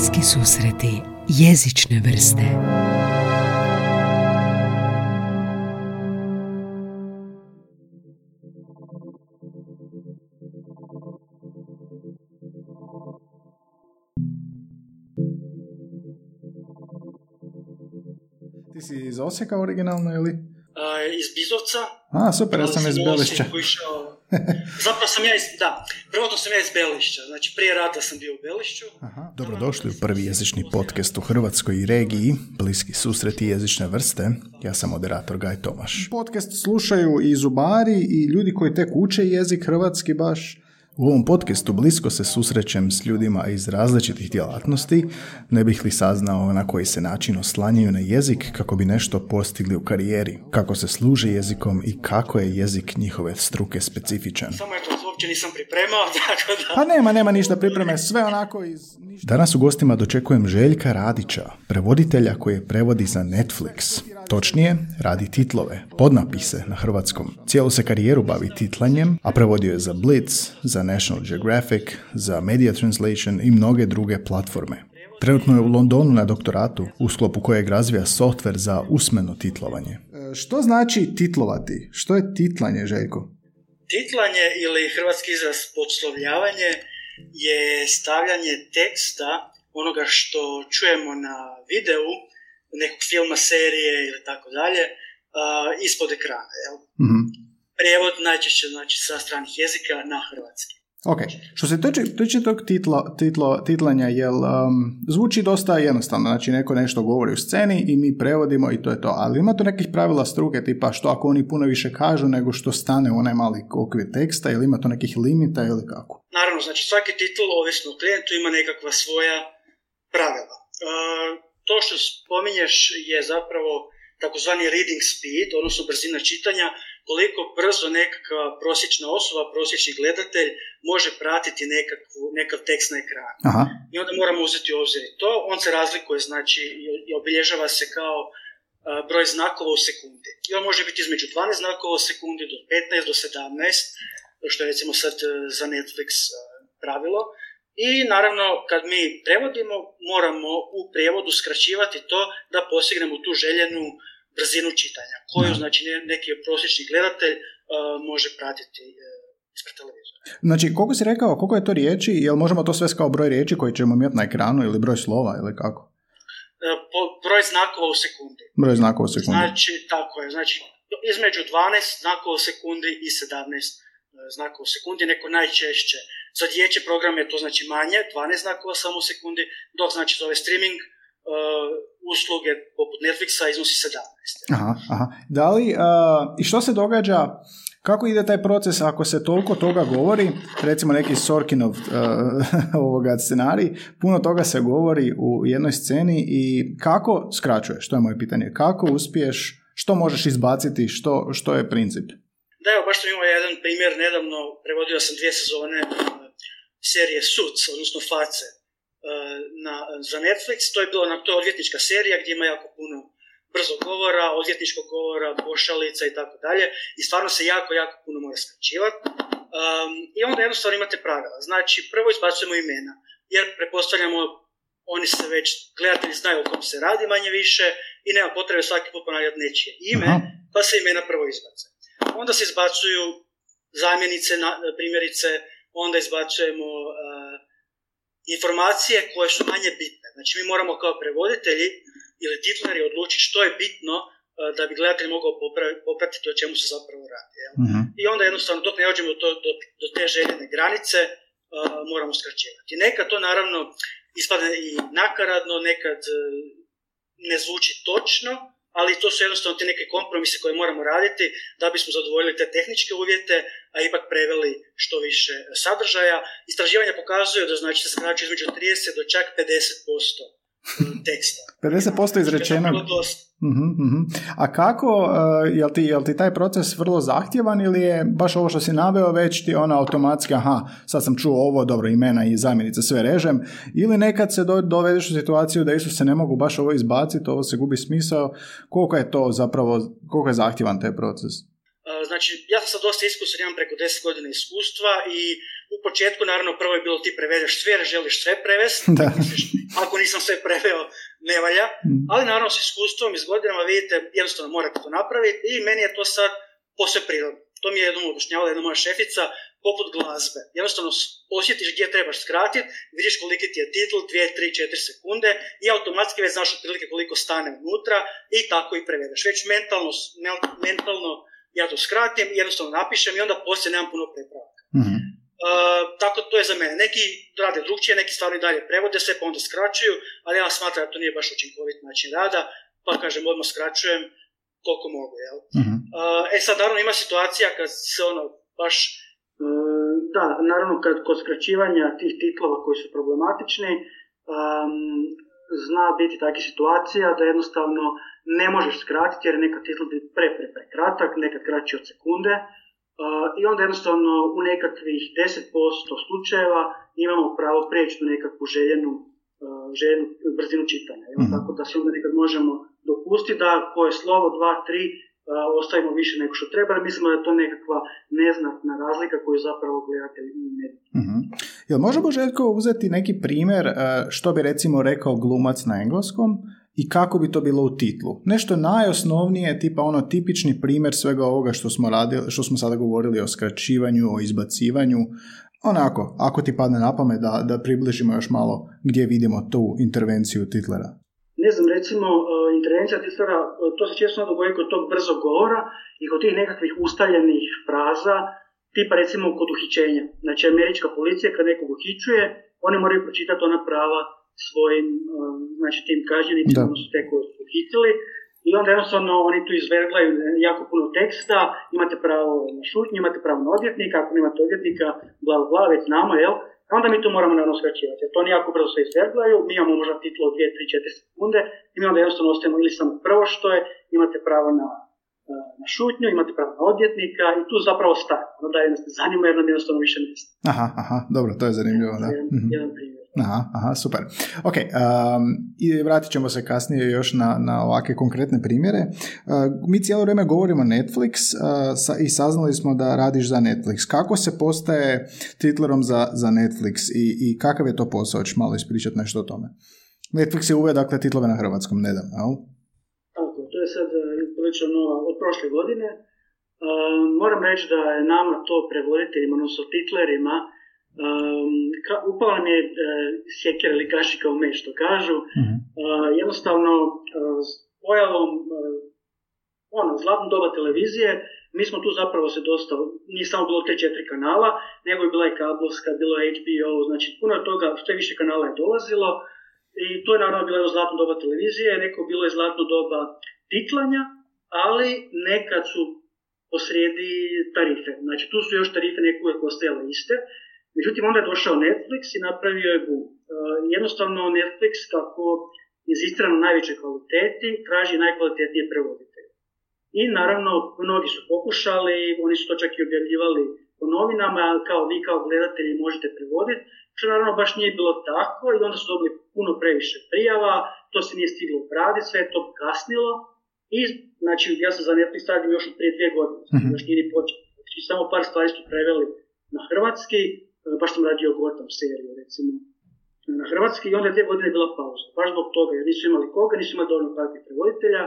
Bliski susreti jezične vrste Ti si iz Osijeka originalno ili? A, iz Bizovca. A, super, ja sam iz Belišća. Išao- Zapravo sam ja iz, da, prvotno sam ja iz Belišća, znači prije rata sam bio u Belišću. Aha. Dobrodošli u prvi jezični podcast u Hrvatskoj i regiji, bliski susreti jezične vrste. Ja sam moderator Gaj Tomaš. Podcast slušaju i zubari i ljudi koji tek uče jezik hrvatski baš. U ovom podcastu blisko se susrećem s ljudima iz različitih djelatnosti, ne bih li saznao na koji se način oslanjaju na jezik kako bi nešto postigli u karijeri, kako se služe jezikom i kako je jezik njihove struke specifičan. Samo eto, uopće nisam pripremao, tako da... Pa nema, nema ništa pripreme, sve onako iz... Danas u gostima dočekujem Željka Radića, prevoditelja koji prevodi za Netflix. Točnije, radi titlove, podnapise na hrvatskom. Cijelu se karijeru bavi titlanjem, a prevodio je za Blitz, za National Geographic, za Media Translation i mnoge druge platforme. Trenutno je u Londonu na doktoratu, u sklopu kojeg razvija softver za usmeno titlovanje. Što znači titlovati? Što je titlanje, Željko? Titlanje ili hrvatski izraz podslovljavanje je stavljanje teksta onoga što čujemo na videu, nekog filma, serije ili tako dalje, a, ispod ekrana. Jel? Mhm. Prijevod najčešće znači sa stranih jezika na hrvatski. Ok, što se tiče, tiče tog titla, titlo, titlanja, jel, um, zvuči dosta jednostavno, znači neko nešto govori u sceni i mi prevodimo i to je to, ali ima tu nekih pravila struke tipa što ako oni puno više kažu nego što stane u onaj mali okvir teksta ili ima tu nekih limita ili kako? Naravno, znači svaki titl, ovisno o klijentu, ima nekakva svoja pravila. E, to što spominješ je zapravo takozvani reading speed, odnosno brzina čitanja, koliko brzo nekakva prosječna osoba, prosječni gledatelj može pratiti nekakvu, nekav tekst na ekranu. Aha, I onda moramo uzeti u obzir to. On se razlikuje, znači, i- obilježava se kao a, broj znakova u sekundi. I on može biti između 12 znakova u sekundi do 15 do 17, što je recimo sad e, za Netflix e, pravilo. I naravno, kad mi prevodimo, moramo u prijevodu skraćivati to da postignemo tu željenu brzinu čitanja, koju znači ne- neki prosječni gledatelj e, može pratiti e, ispred televizora. znači koliko si rekao, koliko je to riječi, jel možemo to sve kao broj riječi koji ćemo imati na ekranu ili broj slova ili kako? E, po, broj znakova u sekundi. Broj znakova u sekundi. Znači, tako je, znači između 12 znakova u sekundi i 17 e, znakova u sekundi, neko najčešće. Za dječje programe to znači manje, 12 znakova samo u sekundi, dok znači za ove streaming e, usluge poput Netflixa iznosi 17. Aha, aha. Da li, a, i što se događa, kako ide taj proces ako se toliko toga govori, recimo neki Sorkinov a, ovoga scenarij, puno toga se govori u jednoj sceni i kako skraćuješ, to je moje pitanje, kako uspiješ, što možeš izbaciti, što, što je princip? Da, evo, baš sam imao jedan primjer nedavno, prevodio sam dvije sezone e, serije Suits, odnosno Face, e, na, za Netflix. To je bilo na to je odvjetnička serija gdje ima jako puno brzo govora, odvjetničkog govora, pošalica i tako dalje. I stvarno se jako, jako puno mora skraćivati. Um, I onda jednostavno imate pravila. Znači, prvo izbacujemo imena, jer pretpostavljamo oni se već, gledatelji znaju o kom se radi manje više i nema potrebe svaki put ponavljati nečije ime, pa se imena prvo izbace. Onda se izbacuju zamjenice, na, primjerice, onda izbacujemo uh, informacije koje su manje bitne. Znači mi moramo kao prevoditelji ili titleri odlučiti što je bitno uh, da bi gledatelj mogao popra- popratiti o čemu se zapravo radi. jel? Mhm. I onda jednostavno dok ne dođemo do, do, do te željene granice uh, moramo skraćivati. Nekad to naravno ispadne i nakaradno, nekad ne zvuči točno, ali to su jednostavno te neke kompromise koje moramo raditi da bismo zadovoljili te tehničke uvjete, a ipak preveli što više sadržaja. Istraživanja pokazuju da znači se između 30 do čak 50% teksta. 50% izrečeno. To je zapravo dosta. Mhm, mhm. A kako, uh, jel, ti, jel ti taj proces vrlo zahtjevan ili je baš ovo što si naveo već ti ona automatski, aha, sad sam čuo ovo, dobro, imena i zamjenice sve režem, ili nekad se do, dovedeš u situaciju da isto se ne mogu baš ovo izbaciti, ovo se gubi smisao, koliko je to zapravo, koliko je zahtjevan taj proces? Uh, Znači, ja sam sad dosta iskusan, imam preko 10 godina iskustva i U početku, naravno, prvo je bilo ti prevedeš sve, jer želiš sve prevesti. ako nisam sve preveo, ne valja. Mm. Ali naravno, s iskustvom, iz godinama, vidite, jednostavno morate to napraviti i meni je to sad posve prirodno. To mi je jednom objašnjavala jedna moja šefica, poput glazbe. Jednostavno osjetiš gdje trebaš skratiti, vidiš koliki ti je titl, 2, 3, 4 sekunde i automatski već znaš otprilike koliko stane unutra i tako i prevedeš. Već mentalno, mentalno ja to skratim, jednostavno napišem i onda poslije nemam puno prepravaka. Tako to je za mene. Neki rade drugčije, neki stvari dalje prevode se, pa onda skraćuju, ali ja smatram da to nije baš učinkovit način rada, pa kažem odmah skraćujem koliko mogu. Jel? mm e sad naravno ima situacija kad se ono baš da, naravno kad kod skraćivanja tih titlova koji su problematični, um, zna biti takva situacija da jednostavno ne možeš skratiti jer je nekad titl pre, pre, pre kratak, nekad kraći od sekunde uh, i onda jednostavno u nekakvih 10% slučajeva imamo pravo prijeći tu nekakvu željenu, željenu brzinu čitanja. Mm-hmm. Tako da se onda nekad možemo dopustiti da koje slovo, dva, tri, ostavimo više nego što treba, mislimo da je to nekakva neznatna razlika koju zapravo gledatelj ne uh Jel možemo, Željko, uzeti neki primjer što bi recimo rekao glumac na engleskom i kako bi to bilo u titlu? Nešto najosnovnije, tipa ono tipični primjer svega ovoga što smo, radili, što smo sada govorili o skraćivanju, o izbacivanju, onako, ako ti padne na pamet da, da približimo još malo gdje vidimo tu intervenciju titlera ne znam, recimo, e, intervencija titlera, e, to se često dogodi kod tog brzog govora i kod tih nekakvih ustaljenih fraza, tipa recimo kod uhićenja. Znači, američka policija kad nekog uhićuje, oni moraju pročitati ona prava svojim, e, znači, tim kažnjenicima, odnosno te koji su uhitili, i onda jednostavno oni tu izverglaju jako puno teksta, imate pravo na šutnju, imate pravo na odvjetnika, ako nemate odvjetnika, bla, bla, već znamo, jel? onda mi to moramo naravno skraćivati. Jer to jako brzo se izverglaju, mi imamo možda titlo 2, 3, 4 sekunde i mi onda jednostavno ostajemo ili samo prvo što je, imate pravo na, na šutnju, imate pravo na odvjetnika i tu zapravo staje. Onda je nas zanima jer nam jednostavno više ne Aha, aha, dobro, to je zanimljivo. Da. Jedan, mm-hmm. jedan primjer. Aha, aha, super. Ok, um, i vratit ćemo se kasnije još na, na ovakve konkretne primjere. Uh, mi cijelo vrijeme govorimo Netflix uh, i saznali smo da radiš za Netflix. Kako se postaje titlerom za, za Netflix i, i kakav je to posao? Hoćeš malo ispričati nešto o tome. Netflix je uveo dakle titlove na hrvatskom, nedam, jel? Tako, to je sad uh, prilično nova od prošle godine. Uh, moram reći da je nama to prevoditeljima, odnosno titlerima, Um, ka, upala mi je uh, sjekera ili kašika u me, što kažu. Mm-hmm. Uh, jednostavno, uh, s pojavom uh, ono, zlatno doba televizije, mi smo tu zapravo se dosta, nije samo bilo te četiri kanala, nego je bila i kablovska, bilo je HBO, znači puno je toga, sve više kanala je dolazilo i to je naravno bilo zlatno doba televizije, neko bilo je zlatno doba titlanja, ali nekad su posrijedi tarife. Znači tu su još tarife neke uvijek ostajale iste, Međutim, onda je došao Netflix i napravio je boom. Uh, jednostavno, Netflix, kako inzistira na najvećoj kvaliteti, traži najkvalitetnije prevoditelje. I naravno, mnogi su pokušali, oni su to čak i objavljivali po novinama, kao vi kao gledatelji možete prevoditi, što naravno baš nije bilo tako i onda su dobili puno previše prijava, to se nije stiglo obraditi, sve je to kasnilo i znači ja sam za Netflix radio još od prije dvije godine, mm-hmm. još nije ni počeo. Znači samo par stvari su preveli na hrvatski, baš sam radio Gotham seriju, recimo, na hrvatski i onda je te godine bila pauza. Baš zbog toga, jer nisu imali koga, nisu imali dovoljno takvih prevoditelja,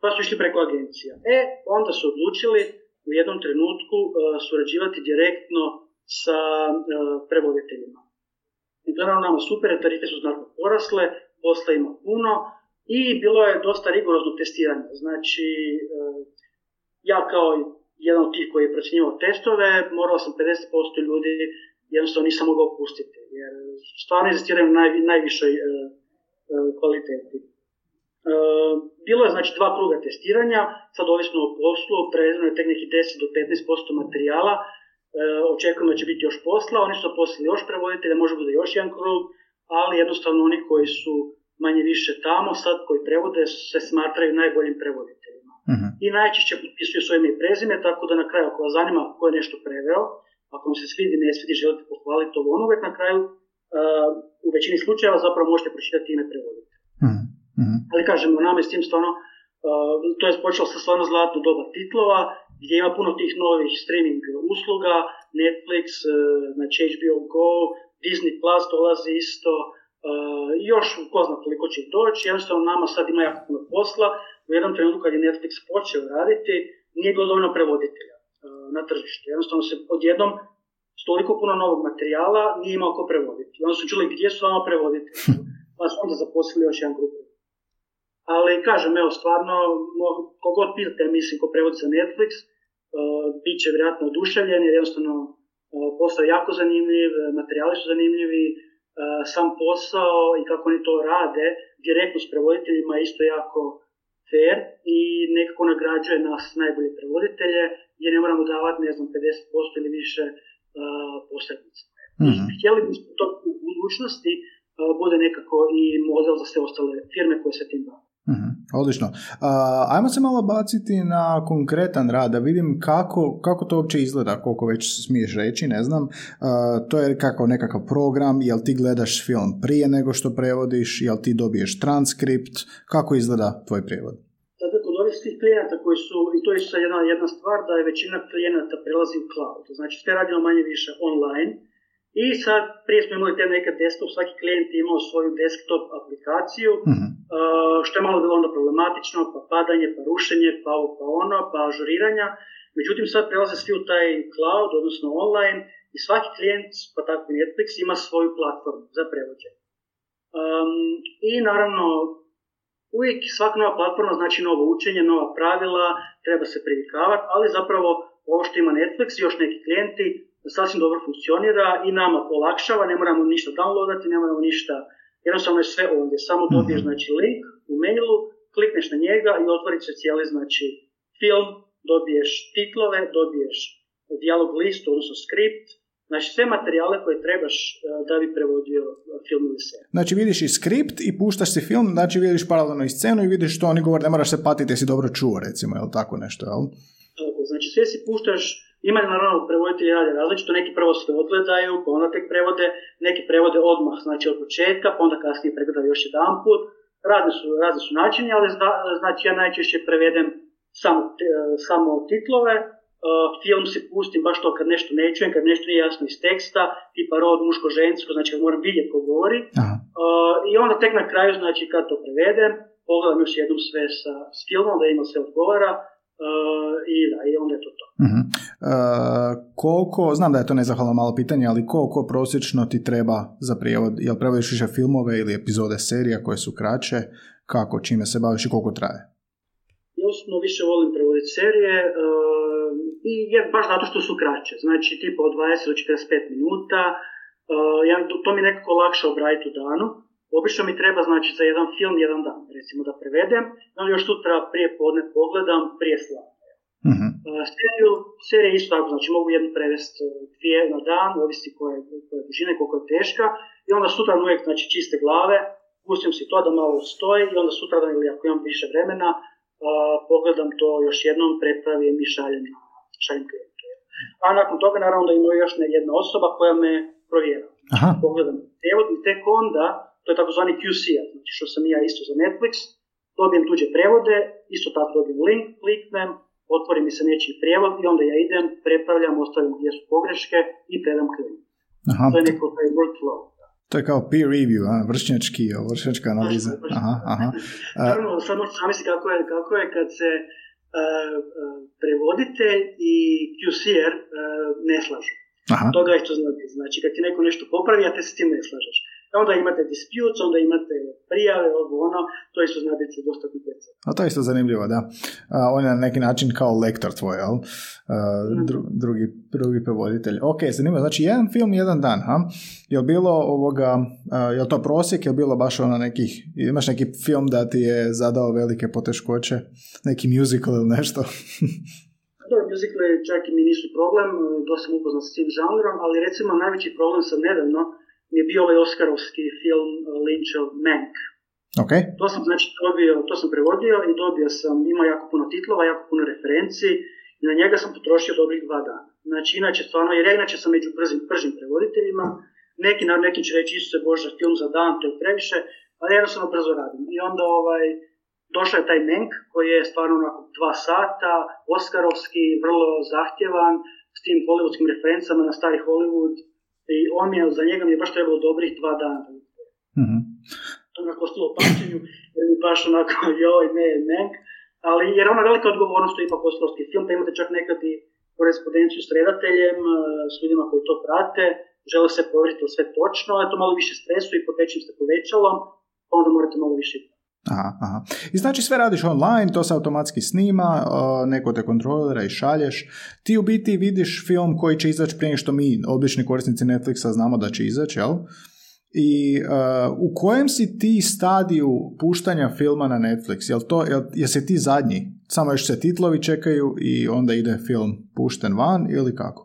pa su išli preko agencija. E, onda su odlučili u jednom trenutku uh, surađivati direktno sa uh, prevoditeljima. I to je nama super, tarife su znatno porasle, posla ima puno i bilo je dosta rigorozno testiranje. Znači, uh, ja kao jedan od tih koji je procjenjivao testove, morao sam 50% ljudi jednostavno nisam mogao pustiti, jer stvarno inzistiraju na naj, najvišoj e, e, kvaliteti. E, bilo je znači dva kruga testiranja, sad ovisno o poslu, prevezano je tek nekih 10 do 15% materijala, e, očekujemo da će biti još posla, oni su poslali još prevoditelja, može bude još jedan krug, ali jednostavno oni koji su manje više tamo, sad koji prevode, se smatraju najboljim prevoditeljima. Uh-huh. I najčešće potpisuju svoje ime i prezime, tako da na kraju ako vas zanima ko je nešto preveo, ako vam se svidi, ne svidi, želite pohvaliti to ono, uvijek na kraju uh, u većini slučajeva zapravo možete pročitati ime prevodite. Mm-hmm. Ali kažemo, nama je s tim stvarno, uh, to je počelo sa stvarno zlatno doba titlova gdje ima puno tih novih streaming usluga, Netflix, e, znači HBO Go, Disney Plus dolazi isto, e, još ko zna koliko će doći, jednostavno nama sad ima jako puno posla, u jednom trenutku kad je Netflix počeo raditi, nije bilo dovoljno prevoditelja na tržištu. Jednostavno se odjednom s toliko puno novog materijala nije imao ko prevoditi. Onda su čuli gdje su vama prevoditelji, pa su onda zaposlili još jedan grupu. Ali kažem, evo, stvarno, kogod pitate, mislim, ko prevodi za Netflix, uh, bit će vjerojatno oduševljen, jer jednostavno uh, posao je jako zanimljiv, materijali su zanimljivi, uh, sam posao i kako oni to rade, direktno s prevoditeljima isto jako fair i nekako nagrađuje nas najbolje prevoditelje, gdje ne moramo davati, ne znam, 50% ili više uh, posrednicima. Mm-hmm. Htjeli bismo to u budućnosti bude nekako i model za sve ostale firme koje se tim bave. Mhm, odlično. ajmo se malo baciti na konkretan rad, da vidim kako, kako to uopće izgleda, koliko već smiješ reći, ne znam. to je kako nekakav program, jel ti gledaš film prije nego što prevodiš, jel ti dobiješ transkript, kako izgleda tvoj prijevod? Svih klijenata koji su, i to je jedna, jedna stvar, da je većina klijenata prelazi u cloud. Znači, sve radimo manje više online, i sad, prije smo imali te neke desktop, svaki klijent je imao svoju desktop aplikaciju, mm što je malo bilo onda problematično, pa padanje, pa rušenje, pa ovo, pa ono, pa ažuriranja. Međutim, sad prelaze svi u taj cloud, odnosno online, i svaki klijent, pa tako Netflix, ima svoju platformu za prevođenje. Um, I naravno, uvijek svaka nova platforma znači novo učenje, nova pravila, treba se privikavati, ali zapravo ovo što ima Netflix i još neki klijenti, sasvim dobro funkcionira i nama olakšava, ne moramo ništa downloadati, ne moramo ništa, jednostavno je sve ovdje, samo dobiješ mhm. znači, link u mailu, klikneš na njega i otvori se cijeli znači, film, dobiješ titlove, dobiješ dijalog list, odnosno skript, Znači sve materijale koje trebaš e, da bi prevodio film ili seriju. Znači vidiš i skript i puštaš si film, znači vidiš paralelno i scenu i vidiš što oni govore, ne moraš se patiti jesi dobro čuo recimo, jel tako nešto, jel? Tako, znači sve si puštaš ima naravno prevoditelji rade različito, neki prvo sve odgledaju, pa onda tek prevode, neki prevode odmah, znači od početka, pa onda kasnije pregledaju još jedan put. Razni su, razni su načini, ali znači ja najčešće prevedem samo, samo titlove, film si pustim baš to kad nešto ne čujem, kad nešto nije jasno iz teksta, tipa rod muško-žensko, znači kad moram vidjeti ko govori. Uh, I onda tek na kraju, znači kad to prevedem, pogledam još jednom sve sa, s filmom, da ima sve odgovara, Uh, i da, i onda je to to. Uh-huh. Uh, koliko, znam da je to nezahvalno malo pitanje, ali koliko prosječno ti treba za prijevod? Jel prevodiš više filmove ili epizode serija koje su kraće? Kako, čime se baviš i koliko traje? Osobno više volim prevoditi serije uh, i je, baš zato što su kraće. Znači, tipa od 20 do 45 minuta. Uh, ja, to mi je nekako lakše obraditi u danu. Obično mi treba znači za jedan film jedan dan, recimo da prevedem, onda još sutra prije podne pogledam, prije slavne. Uh-huh. seriju, serija isto tako, znači mogu jednu prevesti e, dvije na dan, ovisi koje, koje je dužine, koliko je teška, i onda sutra uvijek znači, čiste glave, pustim si to da malo stoji i onda sutra ili ako imam više vremena, uh, pogledam to još jednom, prepravim i šaljem, šaljem klijentu. A nakon toga naravno da ima još jedna osoba koja me provjera. Aha. Pogledam prijevod i tek onda to je takozvani QC, znači što sam ja isto za Netflix, dobijem tuđe prevode, isto tako dobijem link, kliknem, otvori mi se nečiji prijevod i onda ja idem, prepravljam, ostavim gdje su pogreške i predam klijentu. To je neko taj workflow. To je kao peer review, a? vršnjački, vršnjačka analiza. Aha, aha. Naravno, sad možete zamisliti kako je, kako je kad se uh, prevoditelj i QCR uh, ne slažu. Aha. Toga je što znate. Znači, kad ti neko nešto popravi, a te se s tim ne slažeš. Onda imate disputes, onda imate prijave, ovo ono, to isto znate dosta komplicirano. A to je isto zanimljivo, da. A, on je na neki način kao lektor tvoj, jel? Mhm. dru, drugi, drugi prevoditelj. Ok, zanimljivo. Znači, jedan film, jedan dan, ha? Je li bilo ovoga, je li to prosjek, je li bilo baš ono nekih, imaš neki film da ti je zadao velike poteškoće? Neki musical ili nešto? Dobro, muzikle čak i mi nisu problem, dosta sam upoznat s tim žanrom, ali recimo najveći problem sam nedavno je bio ovaj Oskarovski film uh, Lynchov Mank. Okay. To sam znači dobio, to sam prevodio i dobio sam, ima jako puno titlova, jako puno referenci i na njega sam potrošio dobrih dva dana. Znači inače stvarno, jer ja inače sam među brzim, bržim prevoditeljima, neki na neki će reći se Bože film za dan, to je previše, ali jednostavno brzo radim. I onda ovaj, došao je taj Menk koji je stvarno onako dva sata, oskarovski, vrlo zahtjevan, s tim hollywoodskim referencama na stari Hollywood i on mi je, za njega mi je baš trebalo dobrih dva dana. Mm-hmm. To je onako ostalo u pamćenju, jer mi baš onako, joj, ne, Menk, ali jer ona velika odgovornost je ipak oskarovski film, pa imate čak nekad i korespondenciju s redateljem, s ljudima koji to prate, žele se provjeriti sve točno, je to malo više stresu i pod većim ste povećalom, onda morate malo više Aha, aha. I znači sve radiš online, to se automatski snima, neko te kontrolira i šalješ. Ti u biti vidiš film koji će izaći prije što mi, obični korisnici Netflixa, znamo da će izaći, jel? I u kojem si ti stadiju puštanja filma na Netflix? Jel to, jel, jesi ti zadnji? Samo još se titlovi čekaju i onda ide film pušten van ili kako?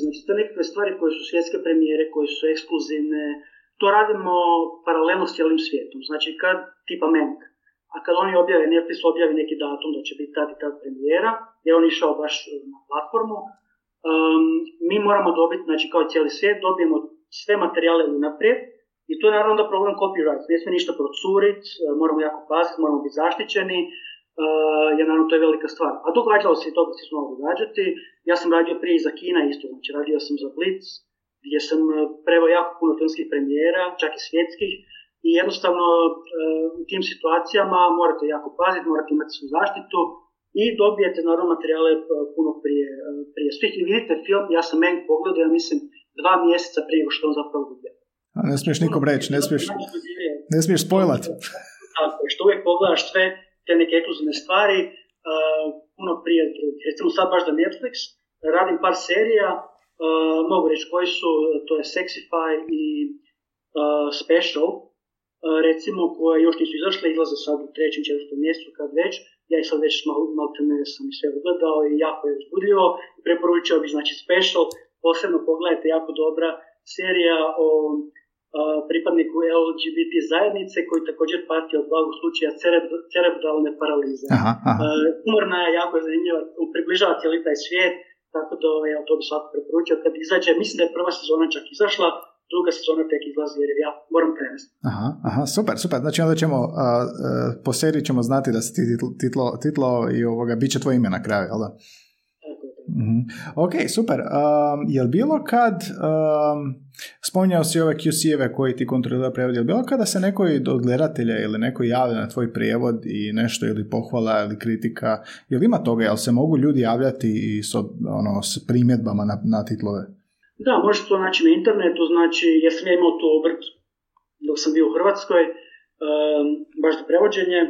Znači, to nekakve stvari koje su svjetske premijere, koje su ekskluzivne, to radimo paralelno s cijelim svijetom. Znači kad tipa Menk, a kad oni objave, Netflix objavi neki datum da će biti tad i tad premijera, jer on išao baš na platformu, um, mi moramo dobiti, znači kao cijeli svijet, dobijemo sve materijale unaprijed i to je naravno da problem copyright. Ne smije ništa procurit, moramo jako paziti, moramo biti zaštićeni, uh, jer naravno to je velika stvar. A događalo se i to da se znalo događati. Ja sam radio prije za Kina isto, znači radio sam za Blitz, gdje sam e, preveo jako puno filmskih premijera, čak i svjetskih, i jednostavno e, u tim situacijama morate jako paziti, morate imati svu zaštitu i dobijete naravno materijale e, puno prije, prije svih. I vidite film, ja sam meni pogledao, ja mislim, dva mjeseca prije što on zapravo dobije. A ne smiješ nikom reći, ne smiješ, ne smiješ spojlat. Tako što uvijek pogledaš sve te neke ekskluzivne stvari, puno prije drugih. Recimo sad baš za Netflix, radim par serija, Uh, mogu reći koji su, to je Sexify i uh, Special, uh, recimo, koje još nisu izašle, izlaze sad u trećem, četvrtom mjesecu kad već, ja ih sad već malo, malo sam i sve ugledao i jako je uzbudljivo, preporučio bih znači Special, posebno pogledajte, jako dobra serija o pripadniku LGBT zajednice koji također pati od glavog slučaja cerebralne paralize. Aha, aha. Umorna je, jako zanimljiva, približava cijeli taj svijet, tako da ovaj, ja to bi svako preporučio kad izađe. Mislim da je prva sezona čak izašla, druga sezona tek izlazi jer ja moram prenesti. Aha, aha, super, super. Znači onda ćemo, a, a, po seriji ćemo znati da si ti titlo, titlo i ovoga, bit će tvoje ime na kraju, jel da? Mm-hmm. Ok, super. Um, je li bilo kad, um, spominjao si ove QC-eve koji ti kontrolira prevod, je li bilo kada se neko od gledatelja ili neko javlja na tvoj prijevod i nešto ili pohvala ili kritika, je li ima toga, jel se mogu ljudi javljati i s, ono, s primjedbama na, na titlove? Da, možeš to naći na internetu, znači ja sam ja imao tu obrt dok sam bio u Hrvatskoj, um, baš za prevođenje,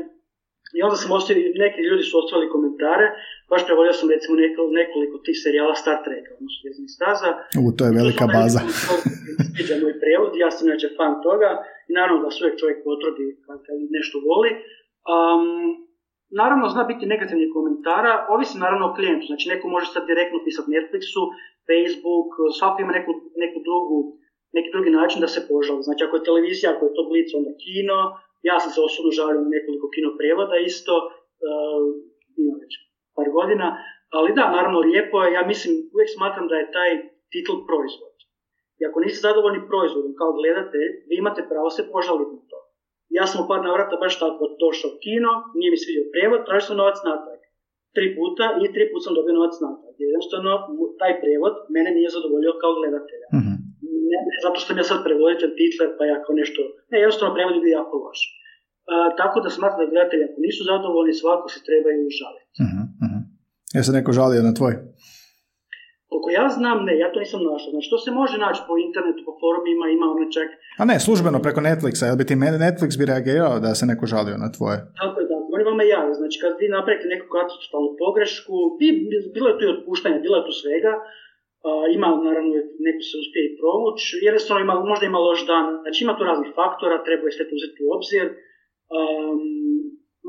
i onda sam ostavio, neki ljudi su ostavili komentare, baš prevodio sam recimo nekoliko, nekoliko tih serijala Star Treka, odnosno Vjezni staza. U, to je velika to baza. Sviđa moj prevod, ja sam inače fan toga i naravno da sve čovjek potrudi kad, kad nešto voli. Um, naravno zna biti negativnih komentara, ovisi naravno o klijentu, znači neko može sad direktno pisati Netflixu, Facebook, svako ima neku, neku drugu, neki drugi način da se požali. Znači ako je televizija, ako je to blic, onda kino, ja sam se osobno žalio nekoliko kino prevoda isto, uh, ima već par godina, ali da, naravno lijepo je, ja mislim, uvijek smatram da je taj titl proizvod. I ako niste zadovoljni proizvodom kao gledate, vi imate pravo se požaliti na to. Ja sam u par navrata baš tako došao kino, nije mi svidio prevod, tražio sam novac natrag. Tri puta i tri puta sam dobio novac natrag. Jednostavno, taj prevod mene nije zadovoljio kao gledatelja. Mm-hmm ne, zato što sam ja sad prevoditelj Titler, pa ja kao nešto, ne, jednostavno prevod je jako loš. Uh, tako da smatram da gledatelji ako nisu zadovoljni, svako se trebaju žaliti. Uh-huh, uh-huh. Ja se neko žalio na tvoj? Koliko ja znam, ne, ja to nisam našao. Znači, to se može naći po internetu, po forumima, ima ono čak... A ne, službeno preko Netflixa, jel bi ti Netflix bi reagirao da se neko žalio na tvoje? Tako je, tako. Oni vama jave. Znači, kad vi napravite neku katastrofalnu pogrešku, bilo je tu i otpuštanja, bilo je tu svega, ima naravno neko se uspije i provući, jednostavno ima, možda ima loš dan, znači ima tu raznih faktora, treba je sve to uzeti u obzir, um,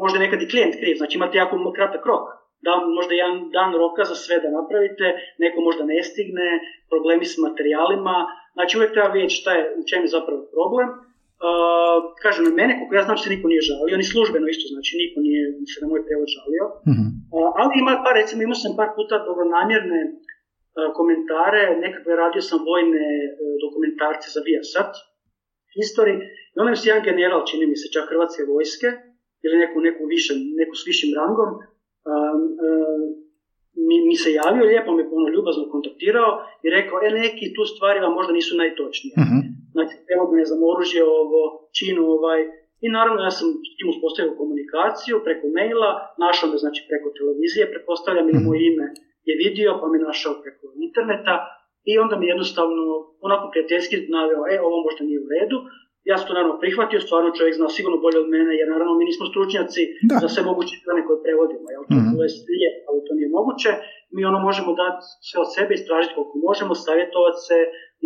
možda je nekad i klijent kriv, znači imate jako kratak rok, da, možda jedan dan roka za sve da napravite, neko možda ne stigne, problemi s materijalima, znači uvijek treba vidjeti šta je, u čem je zapravo problem. Uh, kažem, na mene, koliko ja znam se niko nije žalio, ni službeno isto, znači niko nije se na moj prevod žalio, uh, ali ima par, recimo imao sam par puta dobronamjerne E, komentare, nekakve radio sam vojne e, dokumentarce za Viasat, History, i onda se jedan general, čini mi se čak Hrvatske vojske, ili neku, neku, više, neku s višim rangom, mi, mi se javio, lijepo me ono ljubazno kontaktirao i rekao, e neki tu stvari vam možda nisu najtočnije. Uh-huh. Znači, evo ne znam, oružje ovo, činu ovaj, i naravno ja sam s tim uspostavio komunikaciju preko maila, našao me znači preko televizije, pretpostavljam uh-huh. moje ime je vidio, pa me našao preko interneta i onda mi jednostavno onako prijateljski naveo, e ovo možda nije u redu, ja sam to naravno prihvatio, stvarno čovjek zna sigurno bolje od mene, jer naravno mi nismo stručnjaci da. za sve moguće strane koje prevodimo, jel? Mm-hmm. To je slijed, ali to nije moguće. Mi ono možemo dati sve od sebe, istražiti koliko možemo, savjetovati se,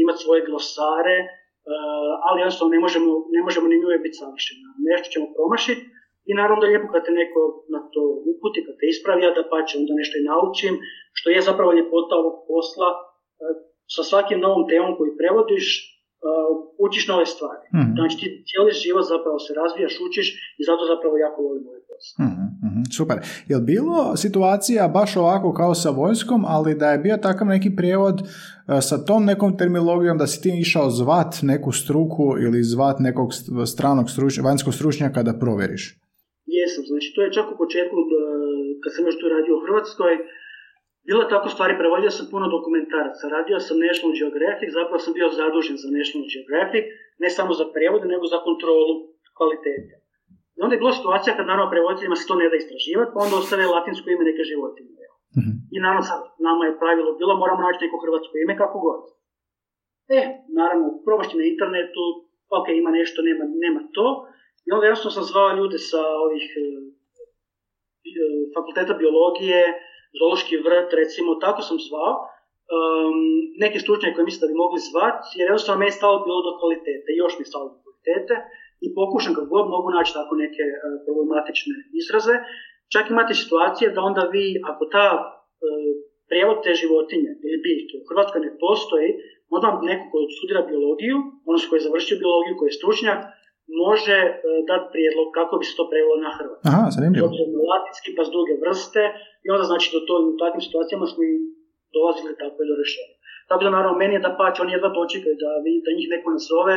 imati svoje glosare, uh, ali jednostavno ne možemo, ne možemo ni uvijek biti savršeni. Nešto ćemo promašiti i naravno da je lijepo kad te neko na to uputi, kad te ispravlja, da pa će onda nešto i naučim, što je zapravo ljepota ovog posla. Uh, sa svakim novom temom koju prevodiš, uh, učiš nove stvari. Mm-hmm. Znači ti cijeli život zapravo se razvijaš, učiš i zato zapravo jako volim ovaj posao. Mm-hmm. Super. Je li bilo situacija baš ovako kao sa vojskom, ali da je bio takav neki prijevod uh, sa tom nekom terminologijom da si ti išao zvat neku struku ili zvat nekog stranog stručnjaka, vanjskog stručnjaka da provjeriš? Jesam, znači to je čak u početku uh, kad sam još tu radio u Hrvatskoj, bilo tako stvari, prevodio sam puno dokumentaraca, radio sam National Geographic, zapravo sam bio zadužen za National Geographic, ne samo za prevode, nego za kontrolu kvalitete. I onda je bila situacija kad naravno prevoditeljima se to ne da istraživati, pa onda ostave latinsko ime neke životinje. Mm-hmm. I naravno sad nama je pravilo bilo, moramo naći neko hrvatsko ime kako god. E, naravno, probaš na internetu, ok, ima nešto, nema, nema to. Onda jasno sam zvao ljude sa ovih e, fakulteta biologije, zoološki vrt, recimo, tako sam zvao, um, neke stručnjake koje mislim da bi mogli zvati, jer jednostavno me je stalo bilo do kvalitete, još mi je stalo do kvalitete i pokušam kako god mogu naći tako neke uh, problematične izraze. Čak imate situacije da onda vi, ako ta uh, prijevod te životinje ili biljke u Hrvatskoj ne postoji, onda vam neko koji studira biologiju, odnosno koji je završio biologiju, koji je stručnjak, može uh, dati prijedlog kako bi se to prevelo na hrvatski. Aha, zanimljivo. latinski pa s druge vrste i onda znači do to, u takvim situacijama smo i dolazili tako do rješenja. Tako da naravno meni je da pač, oni jedva dočekaju da, da njih neko nazove,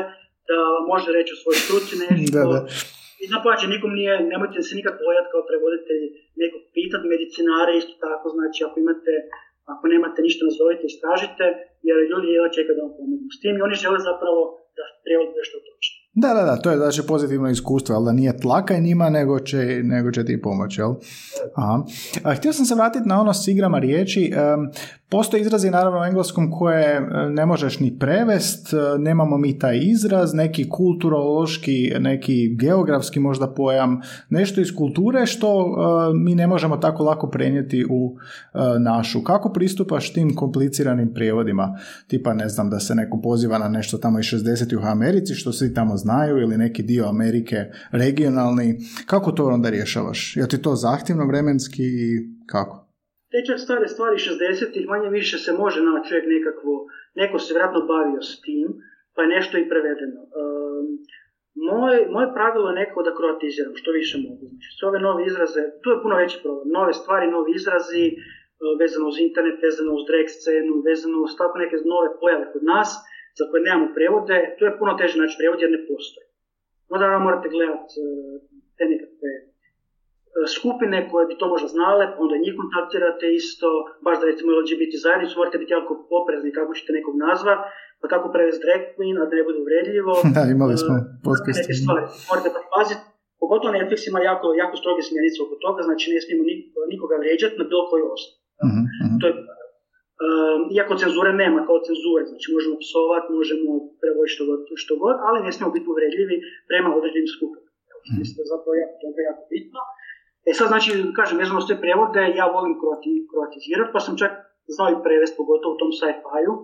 da može reći o svojoj struci nešto. da, da. I da pače, nikom nije, nemojte se nikad bojati kao prevoditelji nekog pitat, medicinare isto tako, znači ako imate ako nemate ništa nazovite, istražite, jer ljudi jedva čekaju da vam pomognu s tim i oni žele zapravo da prijevod bude što točno. Da, da, da, to je znači pozitivno iskustvo, ali da nije tlaka njima, nego će, nego će ti pomoći, jel? Aha. A, htio sam se vratiti na ono s igrama riječi. Um, Postoje izrazi naravno u engleskom koje e, ne možeš ni prevest, e, nemamo mi taj izraz, neki kulturološki, neki geografski možda pojam, nešto iz kulture što e, mi ne možemo tako lako prenijeti u našu. Kako pristupaš tim kompliciranim prijevodima? Tipa ne znam da se neko poziva na nešto tamo iz 60 u Americi što svi tamo znaju ili neki dio Amerike regionalni. Kako to onda rješavaš? Je ti to zahtjevno vremenski i kako? Te čak stare stvari 60-ih manje više se može naći čovjek nekakvo, neko se vjerojatno bavio s tim, pa je nešto i prevedeno. Um, moje, moje pravilo je nekako da kroatiziram što više mogu. Znači, sve ove nove izraze, tu je puno veći problem. Nove stvari, novi izrazi, uh, vezano uz internet, vezano uz drag scenu, vezano uz tako neke nove pojave kod nas, za koje nemamo prevode, tu je puno teže naći prevod jer ne postoji. Onda morate gledati uh, te nekakve skupine koje bi to možda znale, onda njih kontaktirate isto, baš da recimo LGBT zajednicu, morate biti jako poprezni kako ćete nekog nazvat, pa kako prevesti drag queen, a da ne bude uvredljivo. Da, imali smo podcast. Neke stvari, morate pa paziti, pogotovo Netflix ima jako, jako stroge smjernice oko toga, znači ne smijemo nikoga vrijeđati na bilo koji osnovu. Uh-huh, uh-huh. To je, um, iako cenzure nema kao cenzure, znači možemo psovati, možemo prevoditi što god, što god, ali ne smijemo biti uvredljivi prema određenim skupinama. Uh-huh. Mislim da je zapravo jako, jako bitno. E sad, znači, kažem, vezano s te prevode, ja volim kroatizirati, pa sam čak znao i prevest, pogotovo u tom sci-fi-u,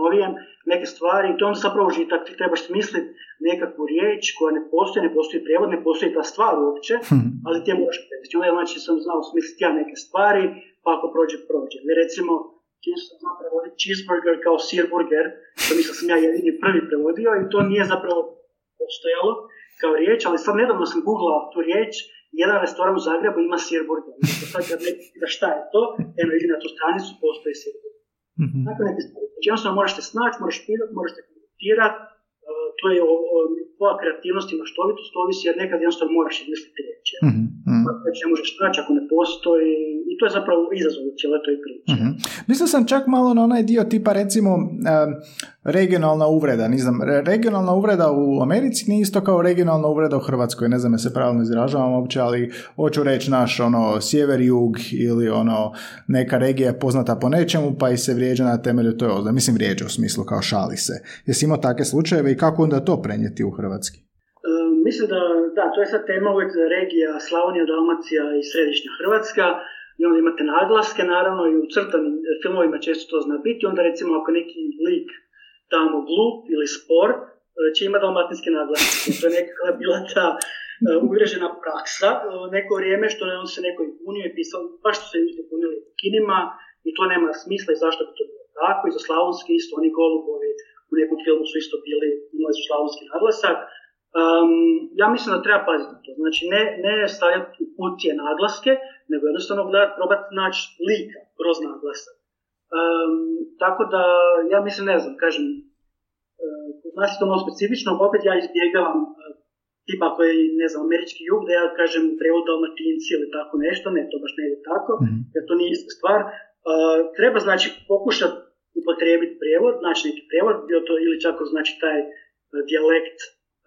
novijem, neke stvari, i to onda zapravo žitak, ti trebaš smisliti nekakvu riječ koja ne postoji, ne postoji prijevod, ne postoji ta stvar uopće, hmm. ali ti je moraš prevesti. Onda znači sam znao smisliti ja neke stvari, pa ako prođe, prođe. Jer recimo, čim sam znao prevoditi cheeseburger kao sirburger, to mislim sam ja jedini prvi prevodio i to nije zapravo postojalo kao riječ, ali sad nedavno sam googlao tu riječ jedan restoran u Zagrebu ima sirburger. Sad kad neki da šta je to, eno ide na tu stranicu, postoji sirburger. Mm-hmm. Dakle, neke stvari. Znači, jednostavno moraš te snaći, moraš pitati, moraš kontaktirati, uh, to je o, o, tvoja kreativnost i maštovitost ovisi jer nekad jednostavno moraš izmisliti riječi. Mm-hmm. Već ne možeš naći ako ne postoji i to je zapravo izazov u cijeloj toj priči. Mm-hmm. Mislio sam čak malo na onaj dio tipa recimo regionalna uvreda, znam, regionalna uvreda u Americi nije isto kao regionalna uvreda u Hrvatskoj, ne znam, ja se pravilno izražavam uopće, ali hoću reći naš ono sjever, jug ili ono neka regija je poznata po nečemu pa i se vrijeđa na temelju toj ozda. Mislim vrijeđa u smislu kao šali se. Jesi imao takve slučajeve i kako onda to prenijeti u Hrvatski? E, mislim da, da, to je sad tema uvijek regija Slavonija, Dalmacija i Središnja Hrvatska i onda imate naglaske naravno i u crtanim filmovima često to zna biti, onda recimo ako neki lik tamo glup ili spor, e, će imati dalmatinske naglaske. To je nekakva bila ta e, uvrežena praksa neko vrijeme što on se neko i punio i pisao, baš što se ljudi punili kinima i to nema smisla i zašto bi to bilo tako. I za slavonski isto, oni golubovi u nekom filmu su isto bili, imali su slavonski naglasak. Um, ja mislim da treba paziti to. Znači, ne, ne stavljati u kutije naglaske, nego jednostavno gledati, probati naći lika kroz naglasak. Um, tako da, ja mislim, ne znam, kažem, uh, kod nas je to malo specifično, opet ja izbjegavam uh, tipa ako je, ne znam, američki jug, da ja kažem prevod dalmatinci ili tako nešto, ne, to baš ne ide tako, mm-hmm. jer to nije ista stvar. Uh, treba, znači, pokušati upotrijebiti prijevod, znači neki prijevod, bio to ili čak znači taj dijalekt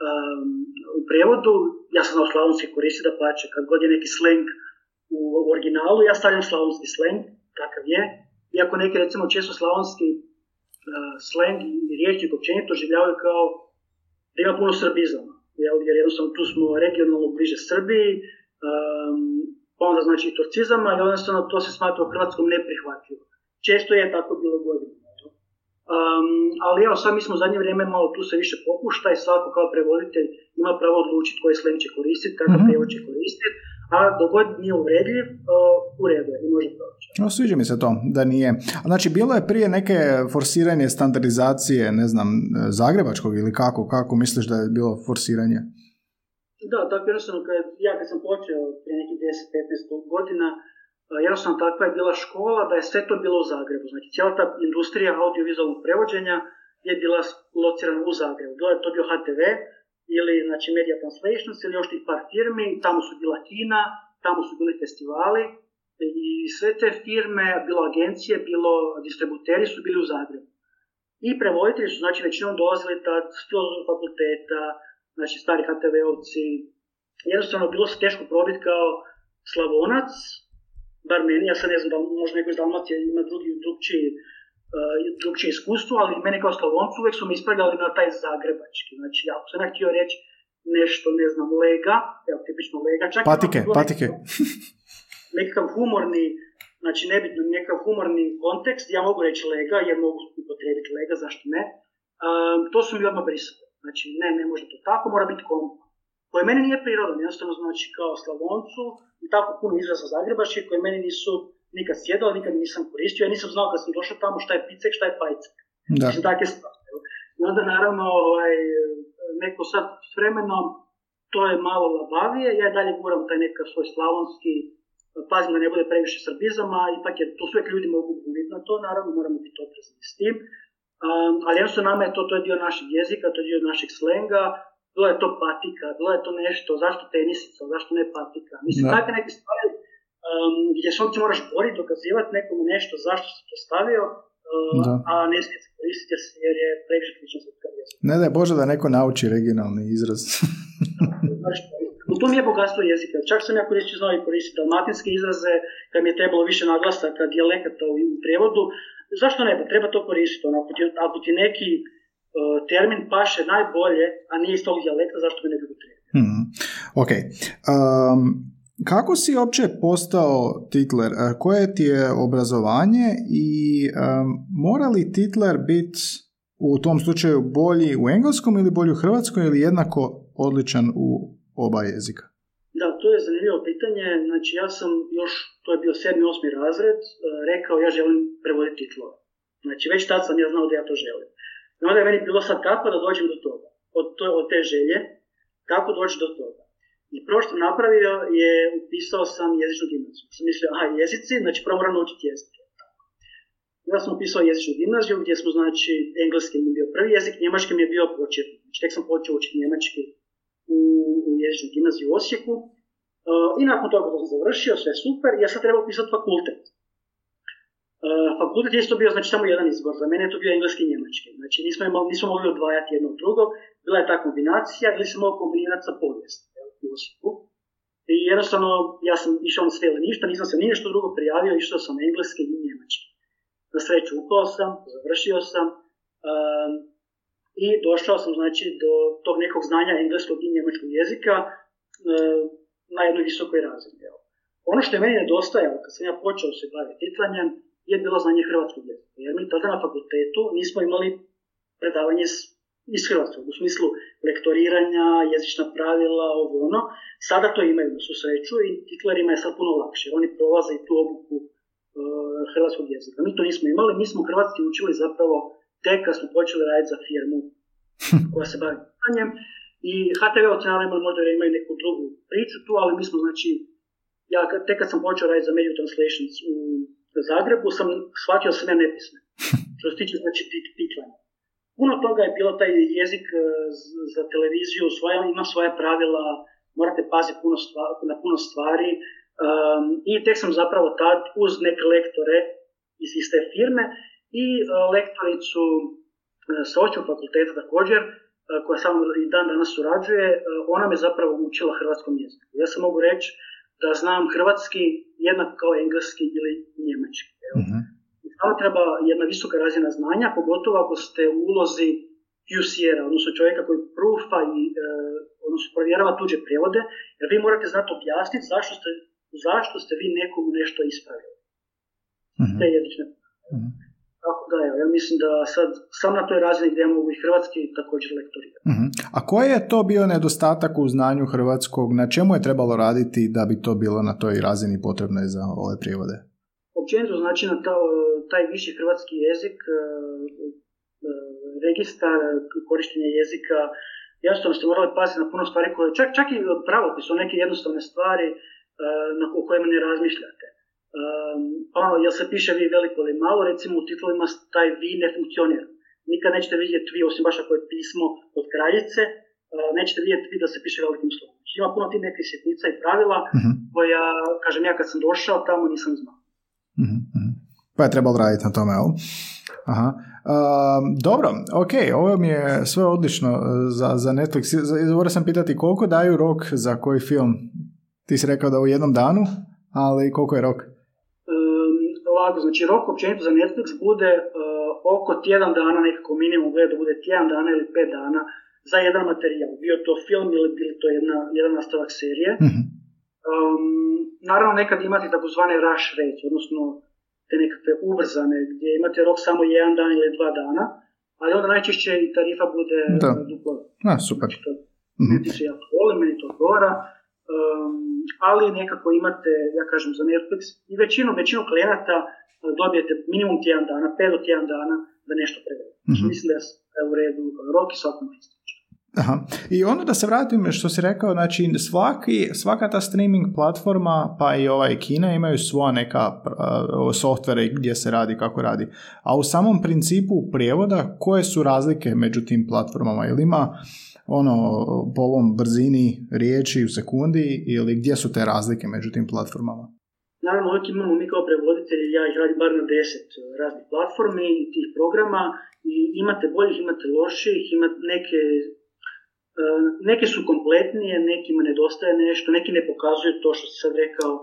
um, u prijevodu, ja sam na slavonski koristi da plaće, kad god je neki slang u originalu, ja stavljam slavonski slang, kakav je, iako neki recimo često slavonski uh, slang i riječnik općenito življavaju kao da ima puno srbizama, jer jednostavno tu smo regionalno bliže Srbiji, um, pa onda znači turcizama i jednostavno to se smatra u Hrvatskom neprihvatljivo. Često je tako bilo godinama. Um, ali evo, sad mi smo u zadnje vrijeme malo tu se više popušta i svako kao prevoditelj ima pravo odlučiti koji slang će koristiti, kakav mm-hmm. prijevod će koristiti, a dogod nije uvredljiv, uh, u redu je i može proći. No, sviđa mi se to, da nije. Znači, bilo je prije neke forsiranje standardizacije, ne znam, zagrebačkog ili kako, kako misliš da je bilo forsiranje? Da, tako jednostavno, kad, ja kad sam počeo prije nekih 10-15 godina, jednostavno takva je bila škola da je sve to bilo u Zagrebu. Znači cijela ta industrija audiovizualnog prevođenja je bila locirana u Zagrebu. Bilo je to bio HTV ili znači Media Translations ili još tih par firmi, tamo su bila kina, tamo su bili festivali i sve te firme, bilo agencije, bilo distributeri su bili u Zagrebu. I prevoditelji su znači većinom dolazili tad s fakulteta, znači stari HTV-ovci. Jednostavno bilo se teško probiti kao slavonac, bar meni, ja sad ne znam da možda neko iz Dalmacije ima drugi, drugčiji, drugčije iskustvo, ali meni kao Slavoncu uvijek su mi ispravljali na taj zagrebački. Znači, ako sam ja htio reći nešto, ne znam, lega, evo, tipično lega, čak patike, patike. Nekakav humorni, znači nebitno, nekakav humorni kontekst, ja mogu reći lega, jer mogu upotrijebiti lega, zašto ne. Um, to su mi odmah brisali. Znači, ne, ne može to tako, mora biti kompa. Koje meni nije prirodan, jednostavno znači kao Slavoncu, i tako puno izraza zagrebačkih koje meni nisu nikad sjedali, nikad nisam koristio, ja nisam znao kad sam došao tamo šta je picek, šta je pajcek. Da. Mislim, takve stvari. I onda naravno ovaj, neko sad s vremenom to je malo labavije, ja dalje guram taj nekakav svoj slavonski, pazim da ne bude previše srbizama, ipak je, to sve ljudi mogu buniti na to, naravno moramo biti oprezni s tim. Um, ali jednostavno nama je to, to je dio našeg jezika, to je dio našeg slenga, bilo je to patika, bilo je to nešto, zašto tenisica, zašto ne patika. Mislim, takve neke stvari um, gdje se uopće moraš boriti, dokazivati nekomu nešto, zašto se to stavio, uh, a ne smije se koristiti jer je previše slično jezika. Ne da je Bože da neko nauči regionalni izraz. U tom je bogatstvo jezika. Čak sam ja koristio znao i koristiti dalmatinske izraze, kad mi je trebalo više naglasaka, dijalekata u prijevodu. Zašto ne? Treba to koristiti. Ono, ako, ti, ako ti neki E, termin paše najbolje, a nije iz tog dijalekta, zašto bi ne bi hmm. Ok. Um, kako si uopće postao titler? E, koje ti je obrazovanje i um, mora li titler biti u tom slučaju bolji u engleskom ili bolji u hrvatskom ili jednako odličan u oba jezika? Da, to je zanimljivo pitanje. Znači, ja sam još, to je bio sedmi, osmi razred, e, rekao ja želim prevoditi titlove. Znači, već tad sam ja znao da ja to želim. I onda je meni bilo sad kako da dođem do toga, od, to, od te želje, kako doći do toga. I prvo što sam napravio je upisao sam jezičnu gimnaziju. Sam mislio, aha, jezici, znači prvo moram naučiti jezike. Ja sam upisao jezičnu gimnaziju gdje smo, znači, engleski mi je bio prvi jezik, njemački mi je bio početni. Znači, tek sam počeo učiti njemački u, u jezičnoj gimnaziji u Osijeku. Uh, I nakon toga sam završio, sve super, ja sad trebao pisati fakultet. Uh, fakultet je isto bio znači, samo jedan izbor, za mene je to bio engleski i njemački. Znači nismo, imali, nismo mogli odvajati jedno od drugog, bila je ta kombinacija ili se mogao kombinirati sa povijest u Osijeku. I jednostavno, ja sam išao na sve ili ništa, nisam se ni nešto drugo prijavio, išao sam na engleski i njemački. Na sreću upao sam, završio sam um, i došao sam znači do tog nekog znanja engleskog i njemačkog jezika um, na jednoj visokoj razini. Ono što je meni nedostajalo kad sam ja počeo se baviti titlanjem je bilo znanje hrvatskog jezika. Jer mi tada na fakultetu nismo imali predavanje iz hrvatskog, u smislu lektoriranja, jezična pravila, ovo ono. Sada to imaju na susreću i titlerima je sad puno lakše. Oni prolaze i tu obuku uh, hrvatskog jezika. Mi to nismo imali, mi smo hrvatski učili zapravo tek kad smo počeli raditi za firmu koja se bavi pitanjem. I HTV ocenali možda da imaju neku drugu priču tu, ali mi smo znači, ja tek kad sam počeo raditi za Media Translations u Zagrebu, sam shvatio sve nepisme. Što se tiče znači titlanja. Puno toga je bilo taj jezik e, za televiziju, svoja, ima svoja pravila, morate paziti puno stvari, na puno stvari. Um, I tek sam zapravo tad uz neke lektore iz iste firme i uh, lektoricu uh, sa fakulteta također, koja samo i dan danas surađuje, ona me zapravo učila hrvatskom jeziku. Ja sam mogu reći da znam hrvatski jednako kao engleski ili njemački. Uh-huh. Samo treba jedna visoka razina znanja, pogotovo ako ste u ulozi QC-era, odnosno čovjeka koji prufa i e, odnosno provjerava tuđe prijevode, jer vi morate znati objasniti zašto ste, zašto ste vi nekomu nešto ispravili. Uh-huh. Te jezične. Uh-huh. Tako da, evo, ja mislim da sad sam na toj razini gdje mogu i hrvatski također lektorirati. Uh-huh. A koji je to bio nedostatak u znanju hrvatskog? Na čemu je trebalo raditi da bi to bilo na toj razini potrebno za ove prijevode? Općenito znači na ta, taj viši hrvatski jezik, e, e, registar, korištenje jezika, jasno ste morali paziti na puno stvari koje, čak, čak i pravopis, su neke jednostavne stvari e, na kojima ne razmišljate. Pa ono, jel se piše vi veliko ili malo, recimo u titlovima taj vi ne funkcionira. Nikad nećete vidjeti vi, osim baš ako je pismo od kraljice, nećete vidjeti vi da se piše velikim slovom. Ima puno tih nekih sjetnica i pravila uh-huh. koja, kažem ja kad sam došao tamo nisam znao. Uh-huh. Pa je trebalo raditi na tome, jel? Aha. Uh, dobro, ok, ovo mi je sve odlično e, za, za Netflix. Moram sam pitati koliko daju rok za koji film? Ti si rekao da u jednom danu, ali koliko je rok? ovako, znači rok općenito za Netflix bude uh, oko tjedan dana, nekako minimum gleda da bude tjedan dana ili pet dana za jedan materijal. Bio to film ili bilo to jedna, jedan nastavak serije. Mm-hmm. Um, naravno nekad imate takozvane rush rates, odnosno te nekakve ubrzane, gdje imate rok samo jedan dan ili dva dana, ali onda najčešće i tarifa bude da. duplo. A, super. Znači, to, mm-hmm. se volim, meni to odgovara. Um, ali nekako imate, ja kažem, za Netflix i većinu, većinu klijenata uh, dobijete minimum tjedan dana, pet do tjedan dana da nešto prevede. Mm-hmm. Mislim da je u redu rok i svako može Aha. I onda da se vratim što si rekao, znači svaki, svaka ta streaming platforma pa i ovaj Kina imaju svoja neka uh, softvere gdje se radi, kako radi. A u samom principu prijevoda koje su razlike među tim platformama? Ili ima ono, po ovom brzini riječi u sekundi ili gdje su te razlike među tim platformama? Naravno, uvijek imamo mi kao prevoditelji, ja ih radim bar na deset raznih platformi i tih programa i imate boljih, imate loših, imate neke neke su kompletnije, nekima nedostaje nešto, neki ne pokazuju to što si sad rekao,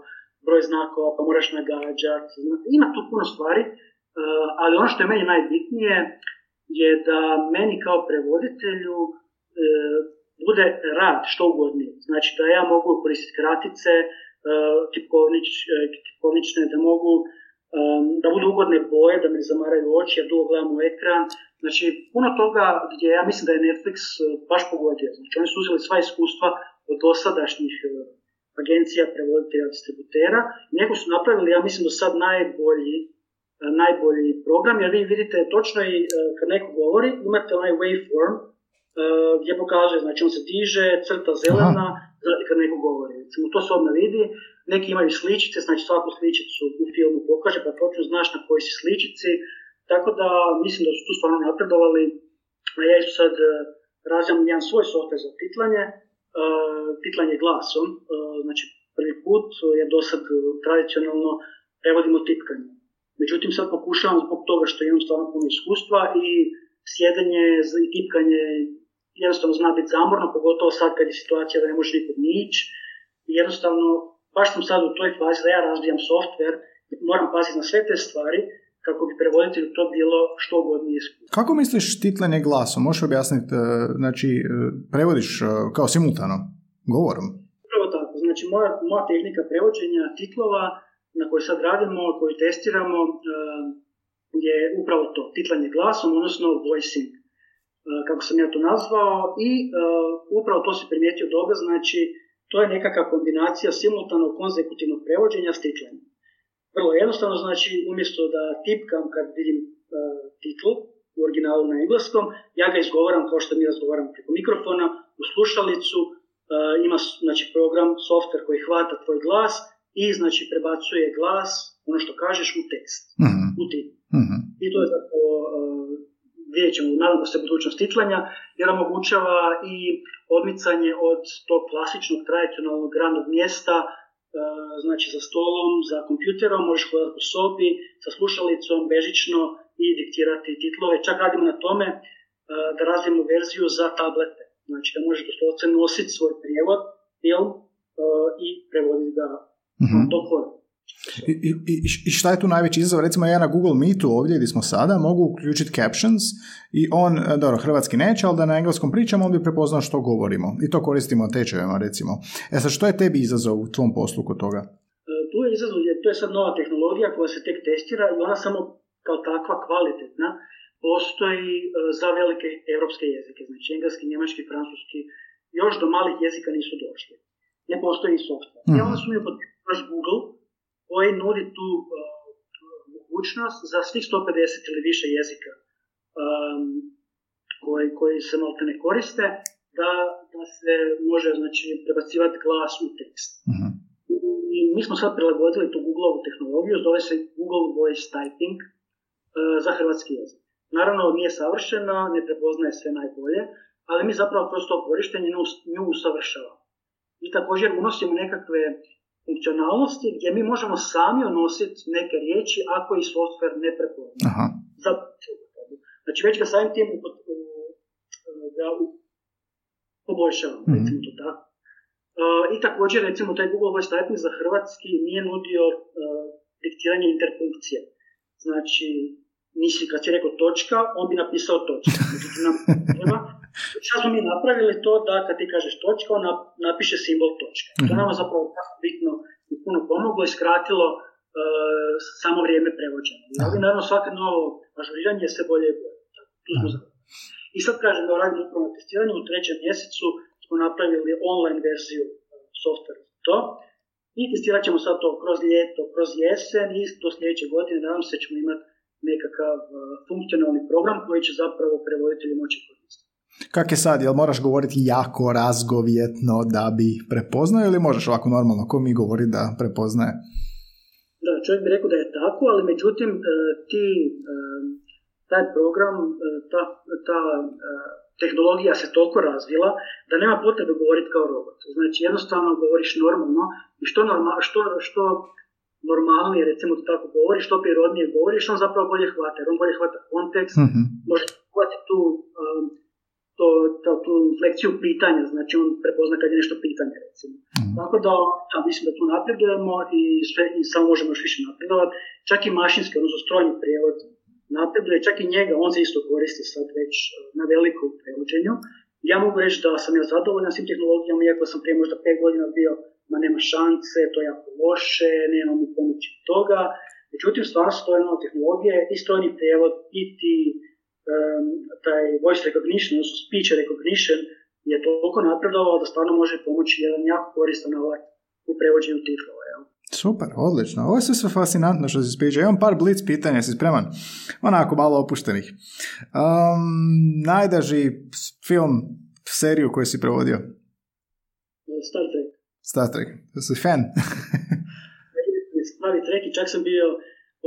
broj znakova, pa moraš nagađati. Ima tu puno stvari, ali ono što je meni najbitnije je da meni kao prevoditelju E, bude rad što ugodniji. Znači da ja mogu koristiti kratice, e, e, tipkovnične, da mogu da budu ugodne boje, da me zamaraju oči, ja dugo gledam u ekran. Znači, puno toga gdje ja mislim da je Netflix baš pogodio. Znači, oni su uzeli sva iskustva od dosadašnjih agencija, prevoditelja, distributera. Njegu su napravili, ja mislim, do sad najbolji, najbolji program, jer vi vidite točno i kad neko govori, imate onaj waveform, gdje pokazuje, znači on se diže, crta zelena, Aha. kad neko govori. Recimo, to se odmah vidi. Neki imaju sličice, znači svaku sličicu u filmu pokaže, pa točno znaš na kojoj si sličici. Tako da mislim da su tu stvarno napredovali. Ja isto sad uh, razvijam jedan svoj software za titlanje, titlanje glasom, znači prvi put je do sad tradicionalno prevodimo tipkanje. Međutim, sad pokušavam zbog toga što imam stvarno puno iskustva i sjedenje i tipkanje jednostavno zna biti zamorno, pogotovo sad kad je situacija da ne može nikud nić. Jednostavno, baš sam sad u toj fazi da ja razvijam software, moram paziti na sve te stvari kako bi prevoditelju to bilo što ugodnije iskustvo. Kako misliš titlanje glasom? Možeš objasniti, e, znači e, prevodiš e, kao simultano govorom? Upravo tako, znači moja, moja tehnika prevođenja titlova na kojoj sad radimo, koju testiramo, je upravo to, titlanje glasom, odnosno voicing, kako sam ja to nazvao i upravo to se primijetio dobro, znači to je nekakva kombinacija simultanog konzekutivnog prevođenja s titlanjem. Vrlo jednostavno, znači umjesto da tipkam kad vidim uh, titl u originalu na engleskom, ja ga izgovaram kao što mi razgovaramo preko mikrofona, u slušalicu, uh, ima znači, program, software koji hvata tvoj glas i znači prebacuje glas, ono što kažeš, u tekst, mm-hmm. u titl. Mm-hmm. I to je zapravo uh, vidjet ćemo, nadamo se, budućnost titlanja, jer omogućava i odmicanje od tog klasičnog tradicionalnog radnog mjesta znači za stolom, za kompjuterom, možeš hodati po sobi, sa slušalicom, bežično i diktirati titlove. Čak radimo na tome e, da razvijemo verziju za tablete. Znači da možeš doslovce nositi svoj prijevod, film e, i prevoditi ga do i, i, I šta je tu najveći izazov? Recimo ja na Google Meetu ovdje gdje smo sada mogu uključiti captions i on, e, dobro, hrvatski neće, ali da na engleskom pričamo, on bi prepoznao što govorimo. I to koristimo tečajevima, recimo. E sad, što je tebi izazov u tvom poslu kod toga? E, tu je izazov, to je sad nova tehnologija koja se tek testira i ona samo kao takva kvalitetna postoji e, za velike evropske jezike, znači engleski, njemački, francuski, još do malih jezika nisu došli. Ne postoji software. Mm-hmm. I onda su mi baš Google koji nudi tu uh, mogućnost za svih 150 ili više jezika um, koji, koji se malte ne koriste, da, da se može znači, prebacivati glas u tekst. Uh-huh. I mi smo sad prilagodili tu Google-ovu tehnologiju, zove se Google Voice Typing uh, za hrvatski jezik. Naravno, nije savršena, ne prepoznaje sve najbolje, ali mi zapravo kroz to korištenje nju usavršavamo. I također unosimo nekakve funkcionalnosti gdje mi možemo sami unositi neke riječi ako i software ne prepozna. Za, znači već ga samim tim da poboljšavamo, mm-hmm. recimo to tako. Uh, I također, recimo, taj Google Voice Typing za hrvatski nije nudio uh, diktiranje interpunkcije. Znači, nisi, kad si rekao točka, on bi napisao točka. Znači, nam treba Šta smo mi napravili to da kad ti kažeš točka, on napiše simbol točke. Mm-hmm. To mhm. nama zapravo tako bitno i puno pomoglo i skratilo uh, samo vrijeme prevođenja. I ovdje naravno svake novo ažuriranje je sve bolje i bolje. Tu smo I sad kažem da radimo upravo testiranje, u trećem mjesecu smo napravili online verziju uh, softvera za to. I testirat ćemo sad to kroz ljeto, kroz jesen i do sljedeće godine nadam se ćemo imati nekakav uh, funkcionalni program koji će zapravo prevoditelji moći koristiti. Kak je sad, jel moraš govoriti jako razgovjetno da bi prepoznao ili možeš ovako normalno, ko mi govori da prepoznaje? Da, čovjek bi rekao da je tako, ali međutim e, ti, e, taj program, e, ta, ta tehnologija se toliko razvila da nema potrebe govoriti kao robot. Znači jednostavno govoriš normalno i što, normal, što, što normalnije recimo tako govori, što prirodnije govoriš, on zapravo bolje hvata, jer on bolje hvata kontekst, mm-hmm. može hvati tu to, to, tu inflekciju pitanja, znači on prepozna kad je nešto pitanje recimo. Mm. Tako da, da, mislim da tu napredujemo i, sve, i samo možemo još više napredovati. Čak i mašinski, odnosno strojni prijevod napreduje, čak i njega, on se isto koristi sad već e, na veliku prevođenju. Ja mogu reći da sam ja zadovoljan s tim tehnologijama, iako sam prije možda 5 godina bio, ma nema šanse, to je jako loše, nema mi pomoći toga. Međutim, stvarno nove tehnologije i strojni prijevod i ti um, taj voice recognition, odnosno speech recognition je toliko napredovao da stvarno može pomoći jedan jako koristan alat u prevođenju titlova. Ja. Super, odlično. Ovo je sve fascinantno što si spričao. Imam par blitz pitanja, si spreman? Onako malo opuštenih. Um, najdaži film, seriju koju si prevodio? Star Trek. Star Trek. Si fan? Pravi Trek i čak sam bio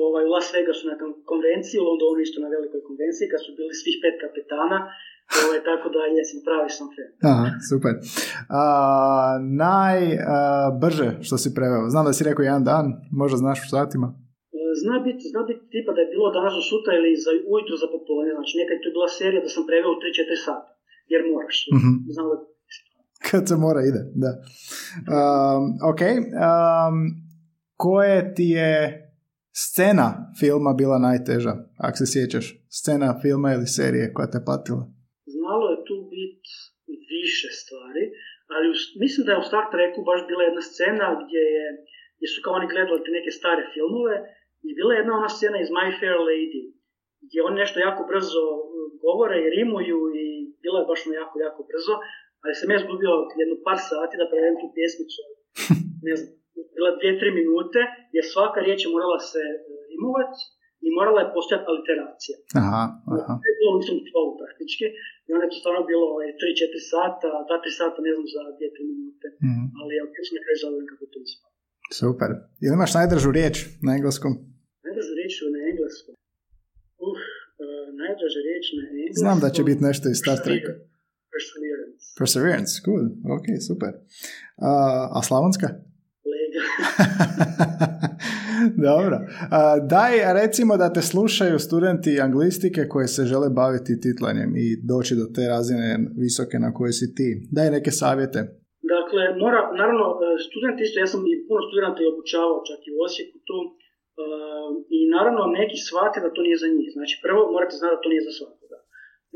ovaj, u Las Vegasu na konvenciji, u Londonu isto na velikoj konvenciji, kad su bili svih pet kapetana, Ovaj, tako da jesam pravi sam fan. Aha, super. A, najbrže što si preveo? Znam da si rekao jedan dan, možda znaš u satima? E, zna biti, zna biti tipa da je bilo danas do sutra ili za ujutru za popolne. Znači nekad to je bila serija da sam preveo u 3-4 sata. Jer moraš. Mm-hmm. Znam da kad se mora ide, da. Um, ok. Um, koje ti je scena filma bila najteža, ako se sjećaš? Scena filma ili serije koja te patila? Znalo je tu biti više stvari, ali mislim da je u Star Treku baš bila jedna scena gdje, je, gdje su kao oni gledali te neke stare filmove i bila je jedna ona scena iz My Fair Lady, gdje oni nešto jako brzo govore i rimuju i bila je baš ono jako, jako brzo, ali sam ja zgubio jednu par sati da prevedem tu pjesmicu, ne znam, bila dvije, tri minute, jer svaka riječ je morala se e, rimovati i morala je postojati aliteracija. Aha, aha. To je bilo, mislim, polu praktički. I onda je to stvarno bilo 3-4 ovaj, sata, 2-3 sata, ne znam, za 2-3 minute. Mm. Ali ja sam na kraju zadovoljan kako to ispalo. Super. Ili imaš najdržu riječ na engleskom? Najdržu riječ na engleskom? Uh, uh, najdraža riječ na engleskom... Znam da će biti nešto iz Star Treka. Perseverance. Perseverance, good. Ok, super. Uh, a slavonska? Dobro. Daj, recimo da te slušaju studenti anglistike koji se žele baviti titlanjem i doći do te razine visoke na koje si ti. Daj neke savjete. Dakle, mora, naravno, e, studenti isto, ja sam i puno studenta i obučavao čak i u Osijeku tu, e, i naravno neki shvate da to nije za njih. Znači, prvo morate znati da to nije za svakoga.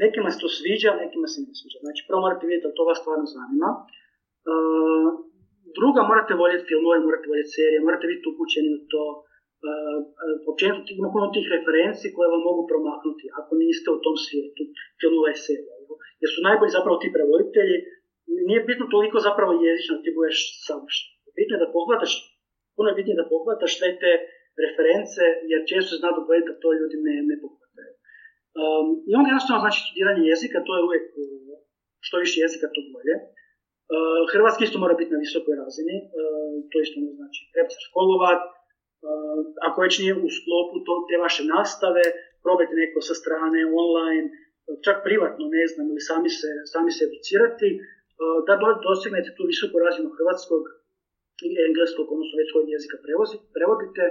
Nekima se to sviđa, nekima se ne sviđa. Znači, prvo morate vidjeti da to vas stvarno zanima. E, druga, morate voljeti filmove, morate voljeti serije, morate biti upućeni u to. Uh, općenito ima puno tih referenci koje vam mogu promaknuti ako niste u tom svijetu filmova i serija. Jer su najbolji zapravo ti prevoditelji. Nije bitno toliko zapravo jezično da ti budeš savršen. Bitno je da pohvataš, puno je bitnije da pohvataš sve te reference, jer često se zna dogoditi da to ljudi ne, ne pohvataju. Um, I onda jednostavno znači studiranje jezika, to je uvijek što više jezika to bolje. Uh, hrvatski isto mora biti na visokoj razini, uh, to isto ne znači treba se školovat, uh, ako već nije u sklopu to, te vaše nastave, probajte neko sa strane, online, čak privatno, ne znam, ili sami se, sami se educirati, da dostignete tu visoku razinu hrvatskog i engleskog, odnosno već kojeg jezika prevodite.